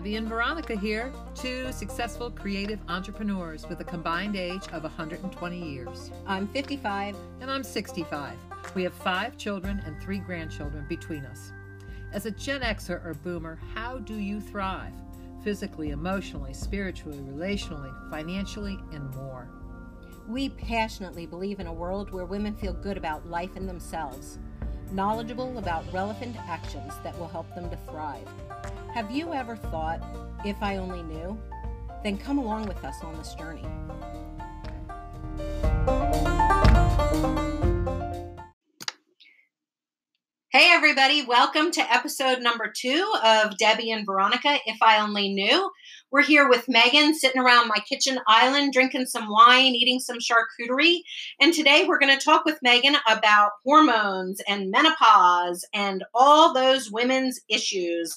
Debbie and Veronica here, two successful creative entrepreneurs with a combined age of 120 years. I'm 55. And I'm 65. We have five children and three grandchildren between us. As a Gen Xer or Boomer, how do you thrive? Physically, emotionally, spiritually, relationally, financially, and more. We passionately believe in a world where women feel good about life and themselves, knowledgeable about relevant actions that will help them to thrive. Have you ever thought, if I only knew? Then come along with us on this journey. Hey, everybody, welcome to episode number two of Debbie and Veronica, If I Only Knew. We're here with Megan, sitting around my kitchen island, drinking some wine, eating some charcuterie. And today we're going to talk with Megan about hormones and menopause and all those women's issues.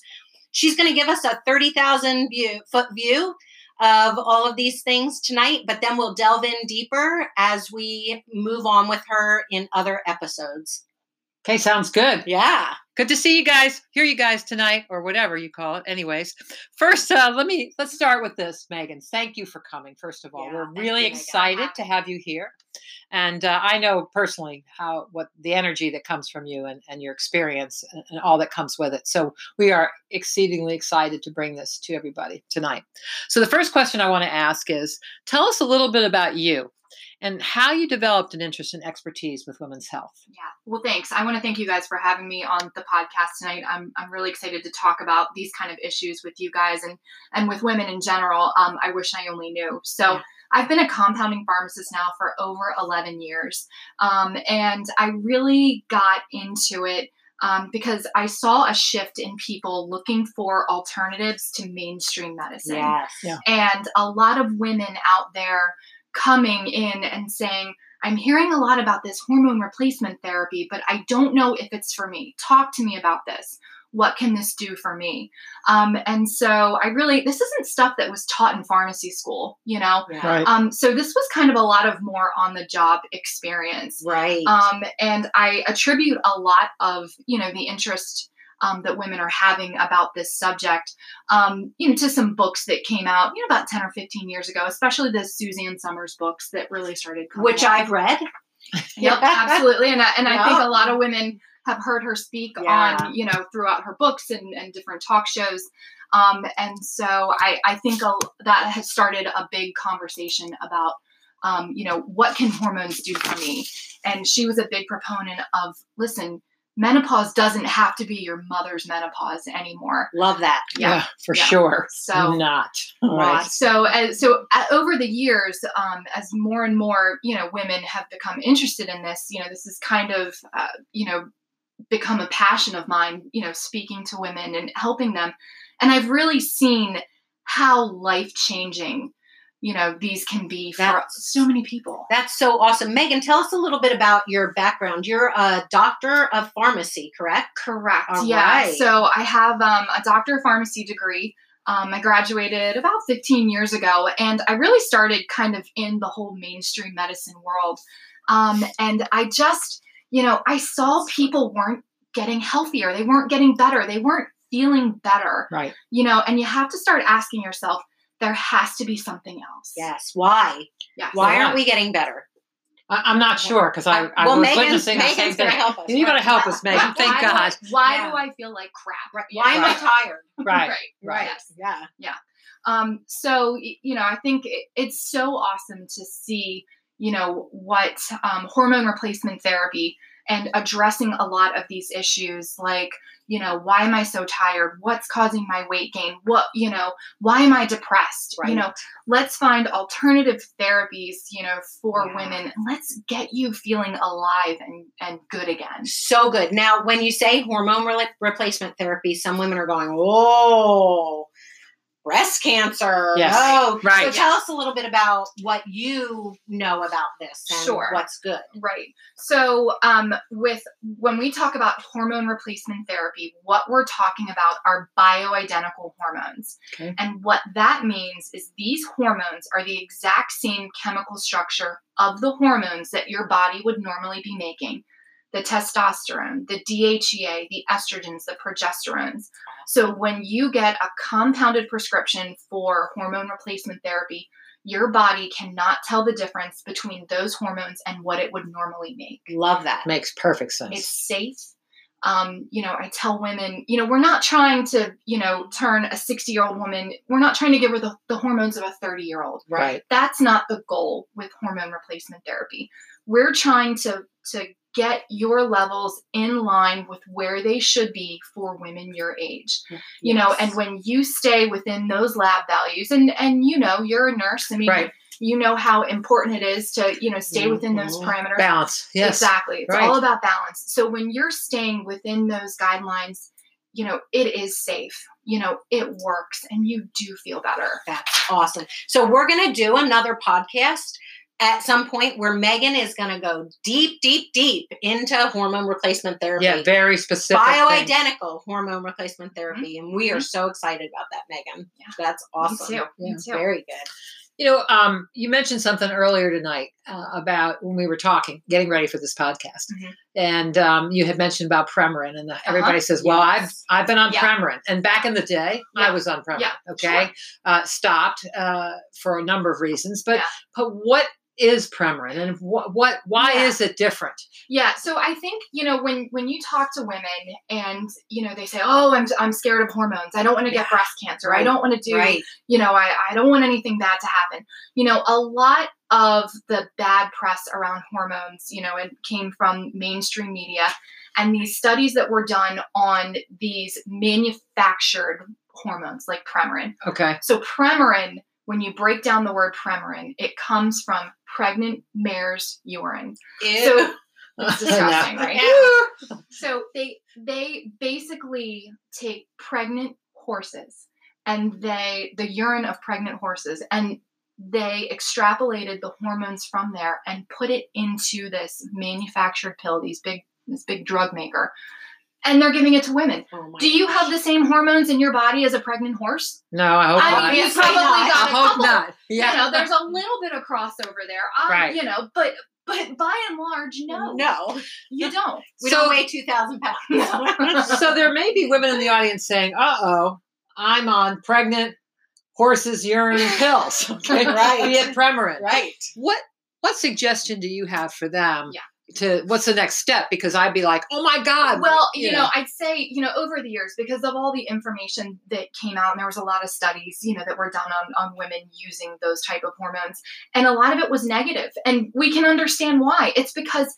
She's going to give us a 30,000 view, foot view of all of these things tonight, but then we'll delve in deeper as we move on with her in other episodes. Okay, sounds good. Yeah. Good to see you guys, hear you guys tonight, or whatever you call it. Anyways, first, uh, let me let's start with this, Megan. Thank you for coming. First of all, Yeah, we're really you, excited to have you here, and uh, I know personally how what the energy that comes from you and, and your experience and, and all that comes with it. So we are exceedingly excited to bring this to everybody tonight. So the first question I want to ask is, tell us a little bit about you and how you developed an interest and expertise with women's health. Yeah. Well, thanks. I want to thank you guys for having me on the podcast tonight. I'm, I'm really excited to talk about these kind of issues with you guys and, and with women in general. Um, I wish I only knew. So Yeah. I've been a compounding pharmacist now for over 11 years. Um, and I really got into it um, because I saw a shift in people looking for alternatives to mainstream medicine Yes. Yeah. and a lot of women out there coming in and saying, I'm hearing a lot about this hormone replacement therapy, but I don't know if it's for me. Talk to me about this. What can this do for me? Um, and so I really, this isn't stuff that was taught in pharmacy school, you know? Yeah. Um, so this was kind of a lot of more on the job experience. Right. Um, and I attribute a lot of, you know, the interest um, that women are having about this subject, um, you know, to some books that came out, you know, about 10 or 15 years ago, especially the Suzanne Somers books that really started coming Which out. I've read. Yep, absolutely. And I, and I think a lot of women have heard her speak Yeah. on, you know, throughout her books and, and different talk shows. Um, and so I, I think a, that has started a big conversation about, um, you know, what can hormones do for me? And she was a big proponent of, listen, menopause doesn't have to be your mother's menopause anymore. Love that. Yeah. for Yeah. sure. So not. Right. so as so uh, over the years, um, as more and more you know women have become interested in this, you know, this is kind of uh, you know become a passion of mine. You know, speaking to women and helping them, and I've really seen how life changing you know these can be for That's- so many people. That's so awesome. Megan, tell us a little bit about your background. You're a doctor of pharmacy, correct? Correct. All yeah. right. So I have um, a doctor of pharmacy degree. Um, I graduated about 15 years ago, and I really started kind of in the whole mainstream medicine world. Um, and I just, you know, I saw people weren't getting healthier, they weren't getting better, they weren't feeling better, Right. you know, and you have to start asking yourself, there has to be something else. Yes. Why? Yes. Why aren't we getting better? I, I'm not sure because I, I well, was Megan's, witnessing the same thing. help us. You're going to help us, Megan. Thank why do I- God. why Yeah. do I feel like crap? Right. Yeah. Why am I tired? Right. Right. Right. Yes. Yeah. Um, so you know, I think it, it's so awesome to see, you know, what um, hormone replacement therapy and addressing a lot of these issues, like you know, why am I so tired? What's causing my weight gain? What you know, why am I depressed? You know, let's find alternative therapies, you know, for Yeah. women, let's get you feeling alive and and good again. So good. Now, when you say hormone re- replacement therapy, some women are going, "Oh, breast cancer." Yes. Oh, Right. So tell us a little bit about what you know about this and Sure. what's good. Right. So, um, with when we talk about hormone replacement therapy, what we're talking about are bioidentical hormones. Okay. And what that means is these hormones are the exact same chemical structure of the hormones that your body would normally be making. The testosterone, the DHEA, the estrogens, the progesterones. So when you get a compounded prescription for hormone replacement therapy, your body cannot tell the difference between those hormones and what it would normally make. Love that. Makes perfect sense. It's safe. Um, you know, I tell women, you know, we're not trying to, you know, turn a 60 year old woman, we're not trying to give her the, the hormones of a 30 year old. right. That's not the goal with hormone replacement therapy. We're trying to, to get your levels in line with where they should be for women your age you know and when you stay within those lab values and and you know you're a nurse i mean Right. you know how important it is to you know stay mm-hmm. within those parameters Balance. Yes. exactly it's Right. all about balance so when you're staying within those guidelines you know it is safe you know it works and you do feel better That's awesome. So we're going to do another podcast at some point where Megan is going to go deep, deep, deep into hormone replacement therapy. Yeah. Very specific. Bioidentical hormone replacement therapy. And we are so excited about that, Megan. Yeah. That's awesome. me too Yeah. me too Very good. You know, um, you mentioned something earlier tonight uh, about when we were talking, getting ready for this podcast, Mhm. and um, you had mentioned about Premarin, and the, everybody says, "Well, Yes. I've I've been on Yeah. Premarin," and back in the day, I was on Premarin. Yeah, Okay, uh, stopped uh, for a number of reasons, but Yeah. but what is Premarin, and what what why Yeah. is it different? Yeah, so I think you know when when you talk to women and you know they say, "Oh, I'm I'm scared of hormones. I don't want to get Yeah. breast cancer. I don't want to do, Right. you know, I I don't want anything bad to happen." You know, a lot of the bad press around hormones, you know, it came from mainstream media and these studies that were done on these manufactured hormones like Premarin. Okay, So Premarin, when you break down the word Premarin, it comes from pregnant mare's urine. So it's disgusting, No. right? So they they basically take pregnant horses and they the urine of pregnant horses and they extrapolated the hormones from there and put it into this manufactured pill, these big this big drug maker. And they're giving it to women. Oh my Do you gosh. have the same hormones in your body as a pregnant horse? No, I hope I not. mean, you probably not. got I a hope couple. not. Yeah, You know, there's a little bit of crossover there. Um, Right. You know, but but by and large, no, No. you don't. We So- don't weigh 2,000 pounds. so there may be women in the audience saying, "Uh oh, I'm on pregnant horses urine pills." Okay, Right. Be it Premarin. right. What what suggestion do you have for them? Yeah. To what's the next step? Because I'd be like, "Oh my god!" Well, you know, I'd say, you know, over the years, because of all the information that came out, and there was a lot of studies, you know, that were done on, on women using those type of hormones, and a lot of it was negative. And we can understand why. It's because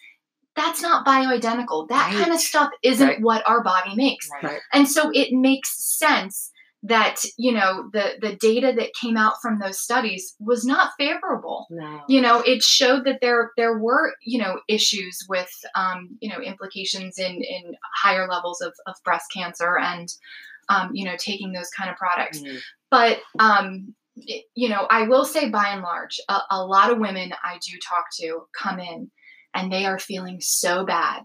that's not bioidentical. That kind of stuff isn't Right. what our body makes. Right. And so it makes sense that, you know, the the data that came out from those studies was not favorable No. you know it showed that there there were you know issues with um, you know implications in in higher levels of, of breast cancer and um, you know taking those kind of products Mm. but um, it- you know i will say by and large a, a lot of women i do talk to come in and they are feeling so bad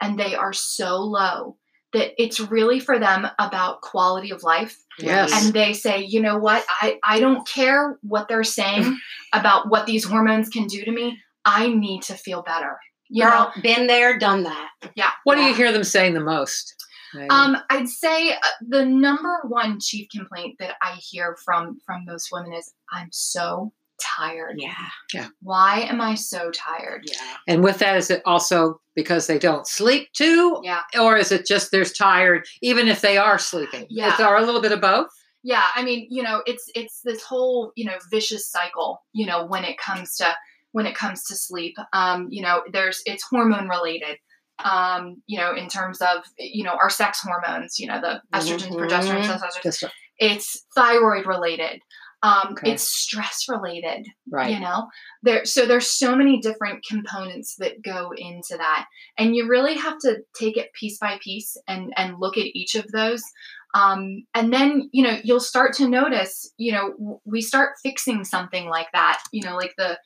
and they are so low that it's really for them about quality of life Yes. and they say, you know what, I, I don't care what they're saying about what these hormones can do to me. I need to feel better. You know, Girl, been there, done that. yeah. what do you hear them saying the most? Megan? Um, I'd say uh, the number one chief complaint that I hear from from most women is, "I'm so tired. Yeah. Yeah. Why am I so tired?" Yeah. and with that, is it also because they don't sleep too, Yeah, or is it just they're tired even if they are sleeping? Yeah. Is there a little bit of both? yeah. I mean, you know, it's it's this whole you know vicious cycle. You know, when it comes to when it comes to sleep, um, you know, there's it's hormone related. Um, you know, in terms of you know our sex hormones, you know, the estrogens, Mhm. progesterone, testosterone. It's thyroid related. Um, Okay. It's stress related. right. you know there so there's so many different components that go into that and you really have to take it piece by piece and and look at each of those um, and then you know you'll start to notice you know w- we start fixing something like that you know like the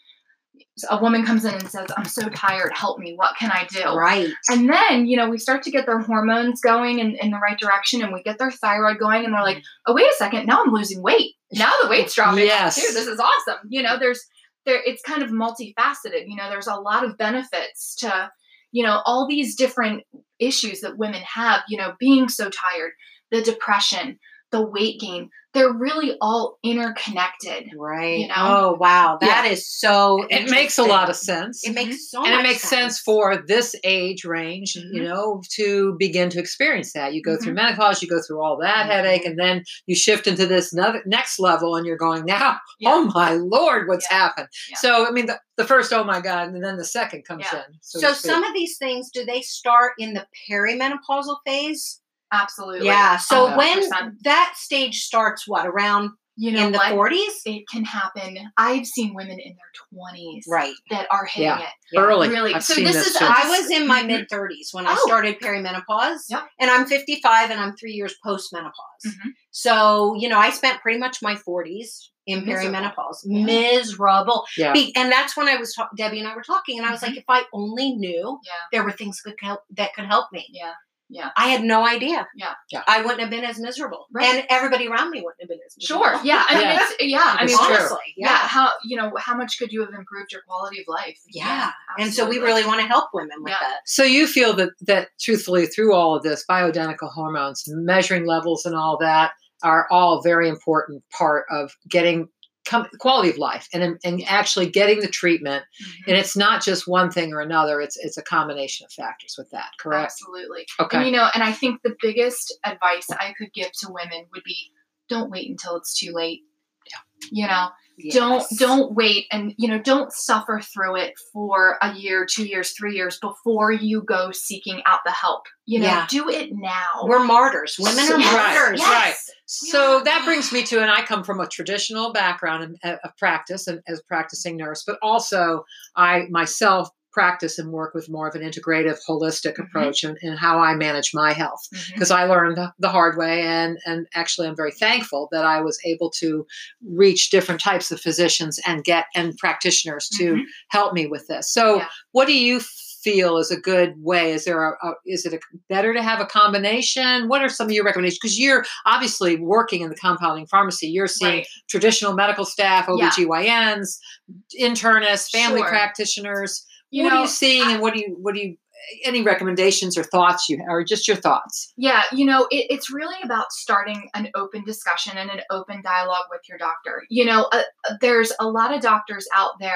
a woman comes in and says i'm so tired help me what can i do Right. and then, you know, we start to get their hormones going in, in the right direction and we get their thyroid going and they're like, mm. oh, wait a second, now I'm losing weight. Now the weight's dropping. Yes. Too. This is awesome. You know, there's there it's kind of multifaceted. You know, there's a lot of benefits to, you know, all these different issues that women have, you know, being so tired, the depression, the weight gain, they're really all interconnected. Right. You know? Oh wow, that is so. It makes a lot of sense. It makes so and it makes sense for this age range, you Mhm. know, to begin to experience that. You go through Mm-hmm. menopause, you go through all that Mhm. headache, and then you shift into this next level, and you're going, now, Yeah. oh my lord, what's Yeah. happened? Yeah. So, I mean, the, the first, oh my god, and then the second comes Yeah. in. So, So some of these things, do they start in the perimenopausal phase? Absolutely. Yeah. So 100%. when that stage starts, what around you know in the what? forties? it can happen. I've seen women in their 20s Right. that are hitting Yeah. it. Yeah. early. Really. I've So seen this this is too. a- I was in my Mhm. mid 30s when I Oh. started perimenopause. Yep. And I'm 55 and I'm three years postmenopause. Mhm. So, you know, I spent pretty much my 40s in Miserable. perimenopause. Yeah. Miserable. yeah. Be- and that's when I was, ta- Debbie and I were talking, and I was Mhm. like, if I only knew Yeah. there were things could help, that could help me. Yeah. Yeah. I had no idea. Yeah. Yeah. I wouldn't have been as miserable. Right. And everybody around me wouldn't have been as miserable. Sure. Yeah. I mean, Yeah. it's, yeah. I mean, true. Honestly. yeah. Yeah. How you know how much could you have improved your quality of life? Yeah. And so we really want to help women with Yeah. that. So you feel that that truthfully through all of this bioidentical hormones, measuring levels and all that are all very important part of getting com- quality of life and and actually getting the treatment. Mhm. And it's not just one thing or another; it's it's a combination of factors with that. Correct? Absolutely. Okay. And you know, and I think the biggest advice I could give to women would be don't wait until it's too late. Yeah. You know, Yes. don't don't wait and you know, don't suffer through it for a year, 2 years, 3 years before you go seeking out the help. You know, Yeah. do it now. We're martyrs. Women are Right, martyrs. Yes. right. So Yeah. that brings me to, and I come from a traditional background of, uh, of practice and as practicing nurse, but also I myself practice and work with more of an integrative, holistic Mhm. approach in, in how I manage my health. Because I learned the- hard way, and and actually, I'm very thankful that I was able to reach different types of physicians and get and practitioners to Mhm. help me with this. So, Yeah. what do you feel is a good way? Is there a, a is it a, better to have a combination? What are some of your recommendations? Because you're obviously working in the compounding pharmacy. You're seeing Right. traditional medical staff, Yeah. OBGYNs, internists, family Sure. practitioners. You what know, are you seeing, and what do you what do you any recommendations or thoughts you or just your thoughts? Yeah, you know, it, it's really about starting an open discussion and an open dialogue with your doctor. You know, uh, uh, there's a lot of doctors out there,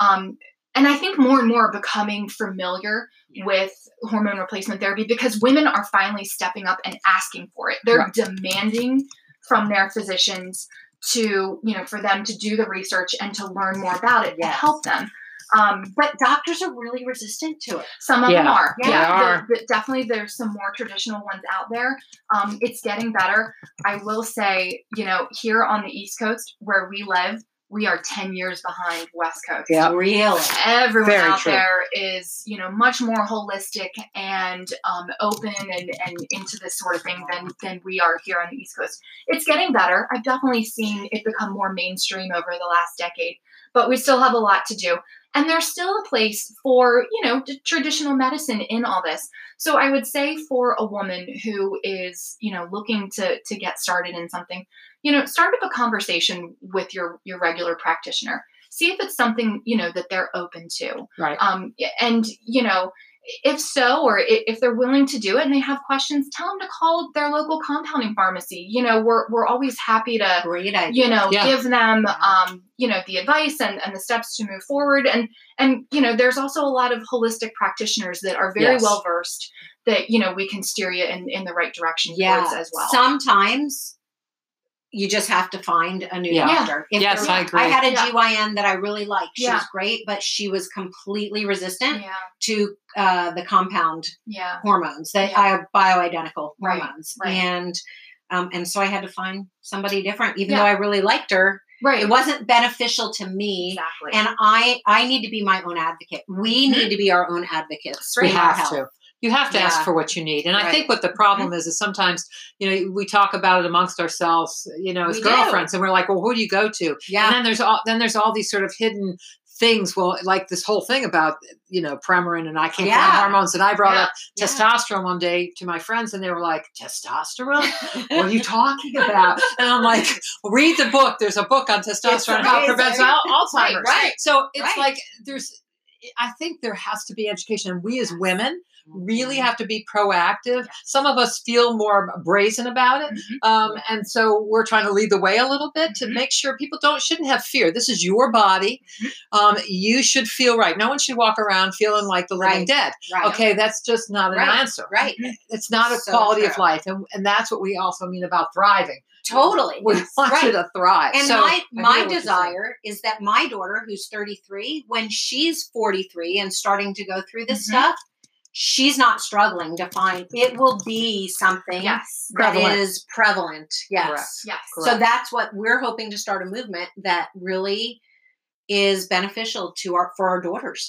um, and I think more and more becoming familiar Yeah. with hormone replacement therapy because women are finally stepping up and asking for it. They're Right. demanding from their physicians to, you know, for them to do the research and to learn more about it Yes. to help them. Um, But doctors are really resistant to it. some of them Yeah, are. they Yeah, the- are. the- definitely there's some more traditional ones out there. Um, it's getting better. I will say, you know, here on the East Coast where we live, we are 10 years behind West Coast. Yeah. Really. Everyone Very out true. there is, you know, much more holistic and um, open and, and into this sort of thing than than we are here on the East Coast. It's getting better. I've definitely seen it become more mainstream over the last decade, but we still have a lot to do. And there's still a place for, you know, traditional medicine in all this. So I would say for a woman who is, you know, looking to to get started in something, you know, start up a conversation with your your regular practitioner. See if it's something, you know, that they're open to. Right. Um, and you know, if so, or if they're willing to do it and they have questions, tell them to call their local compounding pharmacy. You know, we're we're always happy to Great idea. you know Yeah. give them um you know the advice and, and the steps to move forward and and you know there's also a lot of holistic practitioners that are very Yes. well versed that you know we can steer you in in the right direction yeah. towards as well Sometimes you just have to find a new Yeah. doctor. If Yes, I agree. I had a Yeah. GYN that I really liked. She Yeah. was great, but she was completely resistant yeah to uh, the compound yeah hormones, that Yeah. uh, bioidentical Right, hormones, right. and um, and so I had to find somebody different. Even Yeah. though I really liked her, right it wasn't beneficial to me. exactly And I I need to be my own advocate. We Mhm. need to be our own advocates. we have to you have to ask for what you need and i think what the problem mm-hmm. is is sometimes you know we talk about it amongst ourselves you know as We do. girlfriends and we're like well who do you go to Yeah. and then there's all then there's all these sort of hidden things well like this whole thing about you know premarin and i can't Yeah. find hormones and i brought Yeah. up Yeah. testosterone one day to my friends and they were like testosterone what are you talking about and i'm like read the book there's a book on testosterone how it prevents alzheimer's right. so it's Right. like there's I think there has to be education, and we as women really have to be proactive. Some of us feel more brazen about it, Mhm. um, and so we're trying to lead the way a little bit to Mhm. make sure people don't shouldn't have fear. This is your body. Mhm. Um, you should feel right. No one should walk around feeling like the living Right. dead. Right. Okay, that's just not an Right. answer. Right. It's not a So quality of life, and, and that's what we also mean about thriving. Totally. We want Right. you to thrive. And So, my my what you're saying. desire is that my daughter, who's 33, when she's 43 and starting to go through this Mhm. stuff, she's not struggling to find it will be something Yes. that Prevalent. is prevalent. Yes. Correct. Yes. So that's what we're hoping to start a movement that really is beneficial to our for our daughters.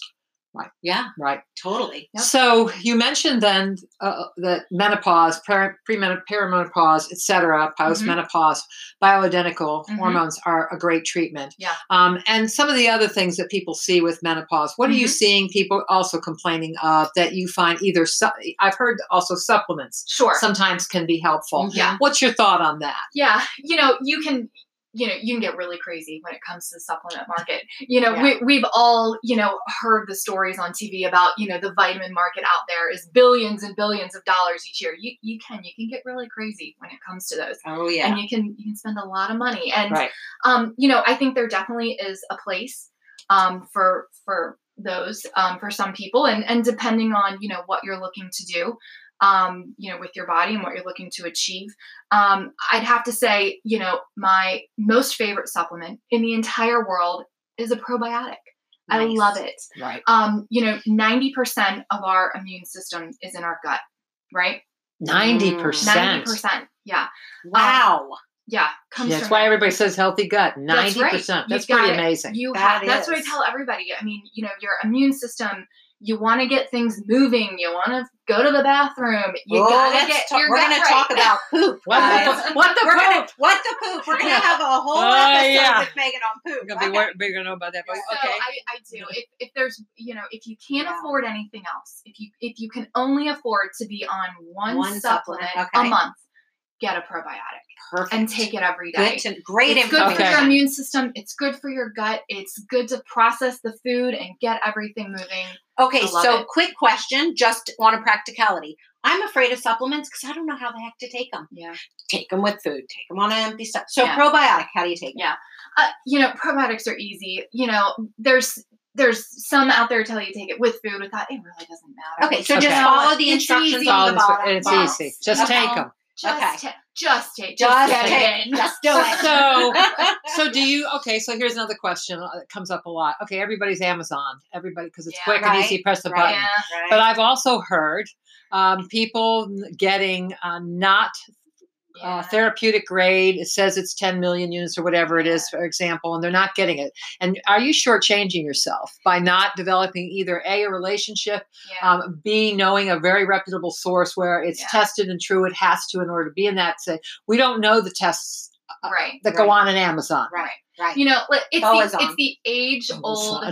Right. Yeah, Right. totally. Yep. So you mentioned then uh, that menopause, per- premenopause, perimenopause, etc., postmenopause, bioidentical Mhm. hormones are a great treatment. Yeah. Um, and some of the other things that people see with menopause. What are you Mhm. seeing people also complaining of that you find either? Su- I've heard also supplements Sure. sometimes can be helpful. Yeah. What's your thought on that? Yeah, you know, you can you know, you can get really crazy when it comes to the supplement market. You know, Yeah. we, we've all, you know, heard the stories on TV about, you know, the vitamin market out there is billions and billions of dollars each year. You you can you can get really crazy when it comes to those. Oh yeah. And you can you can spend a lot of money. And Right. um, you know, I think there definitely is a place um for for those um for some people and and depending on, you know, what you're looking to do um, you know, with your body and what you're looking to achieve. Um, I'd have to say, you know, my most favorite supplement in the entire world is a probiotic. I love it. Right. Um, you know, 90% of our immune system is in our gut, right? Ninety Mm. percent. 90%. Yeah. Wow. Yeah. Comes That's why everybody says healthy gut. Ninety right. percent. You've That's pretty it. amazing. You That have that's what I tell everybody. I mean, you know, your immune system, you want to get things moving, you want to go to the bathroom, you Oh, gotta let's get talk- your we're gut gonna right. talk about poop. What guys. the, what the we're poop? gonna what the poop. We're gonna have a whole Oh, episode yeah. with Megan on poop. We're gonna be Okay. wor- we're know about that, but So okay. I, I do. Mm-hmm. If, if there's, you know, if you can't Yeah. afford anything else, if you if you can only afford to be on one, One supplement, supplement, a month, get a probiotic Perfect. and take it every day. Good to, great it's good for your immune system. It's good for your gut. It's good to process the food and get everything moving. Okay, so it. quick question, just on a practicality. I'm afraid of supplements because I don't know how the heck to take them. Yeah. Take them with food. Take them on an empty stomach. So Yeah. probiotic, how do you take it? Yeah. Uh, you know, probiotics are easy. You know, there's there's some out there tell you to take it with food, without. It really doesn't matter. Okay, so Okay. just follow the It's instructions easy. on the bottom. it's easy. Just Okay. take them. Just Okay. just take. Just Just get it in. Just do it. So, so do you? Okay, so here's another question that comes up a lot. Okay, everybody's Amazon. Everybody because it's Yeah. quick and easy. Press the right. button. Yeah. Right. But I've also heard um, people getting uh, not uh, therapeutic grade. It says it's 10 million units or whatever it is, for example, and they're not getting it. And are you shortchanging yourself by not developing either a a relationship, Yeah. um, b knowing a very reputable source where it's Yeah. tested and true? It has to in order to be in that. Say we don't know the tests uh, right. that go on in Amazon. right, right. You know, it's Always the, on. it's the age old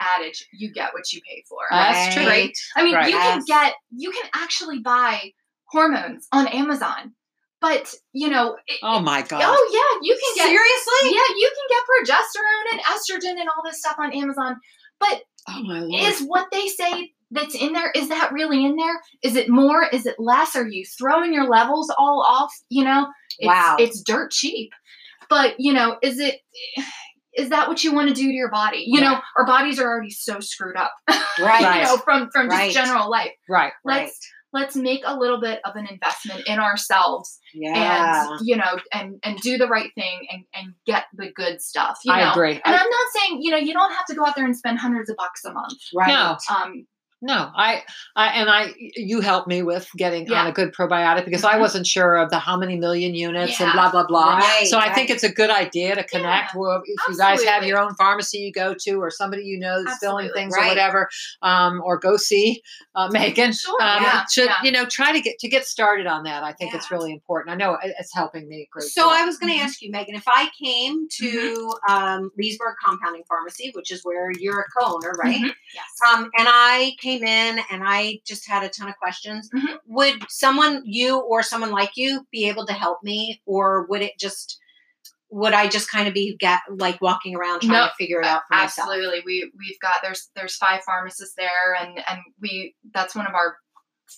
adage: you get what you pay for. That's true. Right. I mean, Right. you can get, you can actually buy hormones on Amazon, but you know, it, Oh my oh, god! oh yeah, you can get Seriously? Yeah, you can get progesterone and estrogen and all this stuff on Amazon. But Oh my lord! is what they say that's in there, is that really in there? Is it more? Is it less? Are you throwing your levels all off? You know, it's, Wow. it's dirt cheap. But, you know, is it, is that what you want to do to your body? You know, our bodies are already so screwed up, Right. You know, from, from just Right. general life. right. Right. Let's, let's make a little bit of an investment in ourselves Yeah. and you know and and do the right thing and and get the good stuff you I know agree. and I- i'm not saying you know you don't have to go out there and spend hundreds of bucks a month right. No. um No, I, I and I, you helped me with getting on a good probiotic because I Mhm. wasn't sure of the how many million units and blah blah blah. Right, so I think it's a good idea to connect. Yeah, Well, if you guys have your own pharmacy you go to, or somebody you know that's filling Absolutely. things or whatever, um, or go see uh, Megan. Sure, Um, yeah, to yeah. you know, try to get to get started on that. I think it's really important. I know it's helping me great. So deal. I was going to Mhm. ask you, Megan, if I came to um, Leesburg Compounding Pharmacy, which is where you're a co-owner, right? Mhm. yes Um, and I came in and I just had a ton of questions. Mhm. Would someone, you or someone like you, be able to help me, or would it just would I just kind of be get, like walking around trying No, to figure it out for myself? Absolutely. We we've got there's there's five pharmacists there and and we that's one of our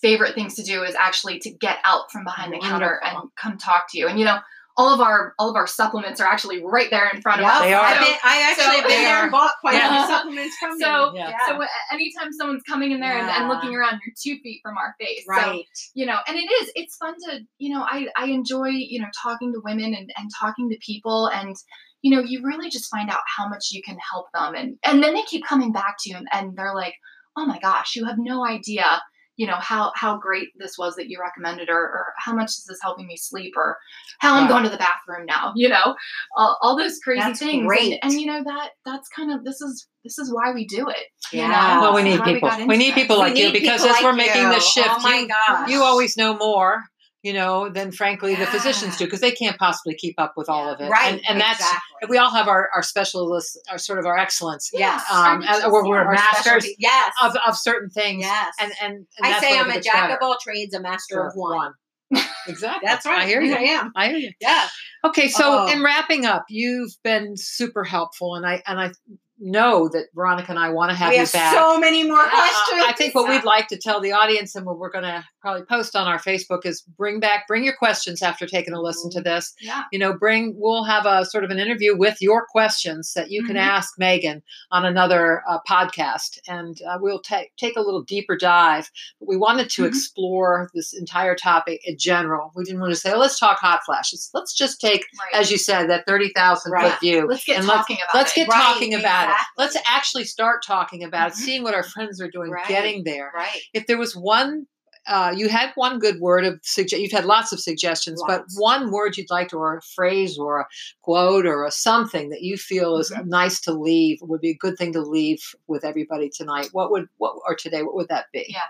favorite things to do is actually to get out from behind the counter and come talk to you. And you know, all of our all of our supplements are actually right there in front of Yep, us. They are. I've So- been, I actually so been there and bought quite a few supplements from So- you. Yeah. So anytime someone's coming in there and, and looking around, you're two feet from our face. So, right. you know, and it is, it's fun to, you know, I, I enjoy, you know, talking to women and, and talking to people and, you know, you really just find out how much you can help them. And, and then they keep coming back to you and, and they're like, oh my gosh, you have no idea, you know, how, how great this was that you recommended or, or how much this is helping me sleep or how I'm Wow. going to the bathroom now, you know, all, all those crazy That's things. great. And, and, you know, that, that's kind of, this is, this is why we do it. you know? Yeah. Well, we need people. got We need this. people We like you because people as we're like making you. this shift, Oh my you, gosh. you always know more, you know, than frankly the physicians do because they can't possibly keep up with all of it. Right. And, and that's exactly. we all have our, our specialists, our sort of our excellence Yes. um, Our we're, we're our masters Yes. of, of certain things. yes. And, and, and I say I'm a jack better. of all trades, a master Sure, of one. Exactly. That's right. I hear you. I am. I hear you. Yeah. Okay, so Oh. in wrapping up, you've been super helpful, and I and I know that Veronica and I want to have we you have back. so many more Uh, questions. I think what we'd like to tell the audience and what we're going to probably post on our Facebook is bring back, bring your questions after taking a listen to this. Yeah. You know, bring, we'll have a sort of an interview with your questions that you can Mhm. ask Megan on another uh, podcast. And uh, we'll take take a little deeper dive. But we wanted to Mhm. explore this entire topic in general. We didn't want to say, oh, let's talk hot flashes. Let's just take, Right. as you said, that 30,000 Right. foot view. let's get and let's- talking about Let's it. get Right, talking about it. Let's actually start talking about it, Mhm. seeing what our friends are doing, getting there. right. If there was one, uh, you had one good word of suggest. You've had lots of suggestions, Lots. but one word you'd like to, or a phrase, or a quote, or a something that you feel is Mhm. nice to leave would be a good thing to leave with everybody tonight. What would what or today? What would that be? Yeah.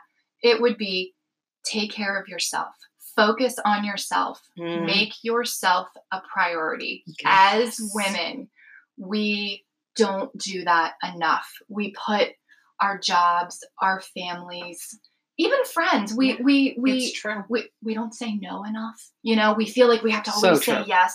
it would be take care of yourself focus on yourself Mhm. make yourself a priority Okay. as women we don't do that enough we put our jobs our families even friends we we we it's true. we, we don't say no enough you know we feel like we have to So always say yes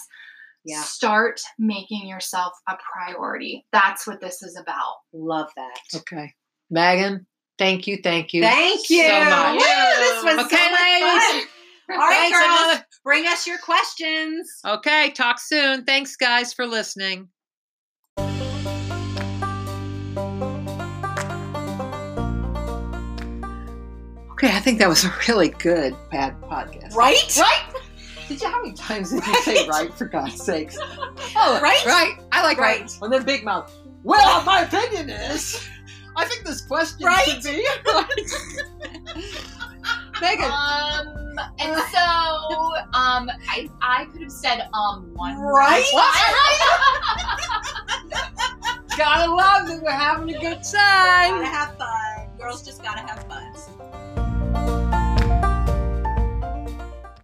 Yeah. start making yourself a priority that's what this is about Love that. Okay, Megan. Thank you, thank you, Thank you. so much. Woo, this was Okay, so much fun. All right, Thanks, girls. everyone. Bring us your questions. Okay, talk soon. Thanks, guys, for listening. Okay, I think that was a really good bad podcast. Right? Right? Did you how many times did you say right for God's sakes? Oh, Right? Right. I like right. Right. And then big mouth. Well, my opinion is, I think this question Right. should be. Megan. Um, and so, um, I, I could have said, um, one. Right? Gotta love that we're having a good time. Gotta have fun. Girls just gotta have fun.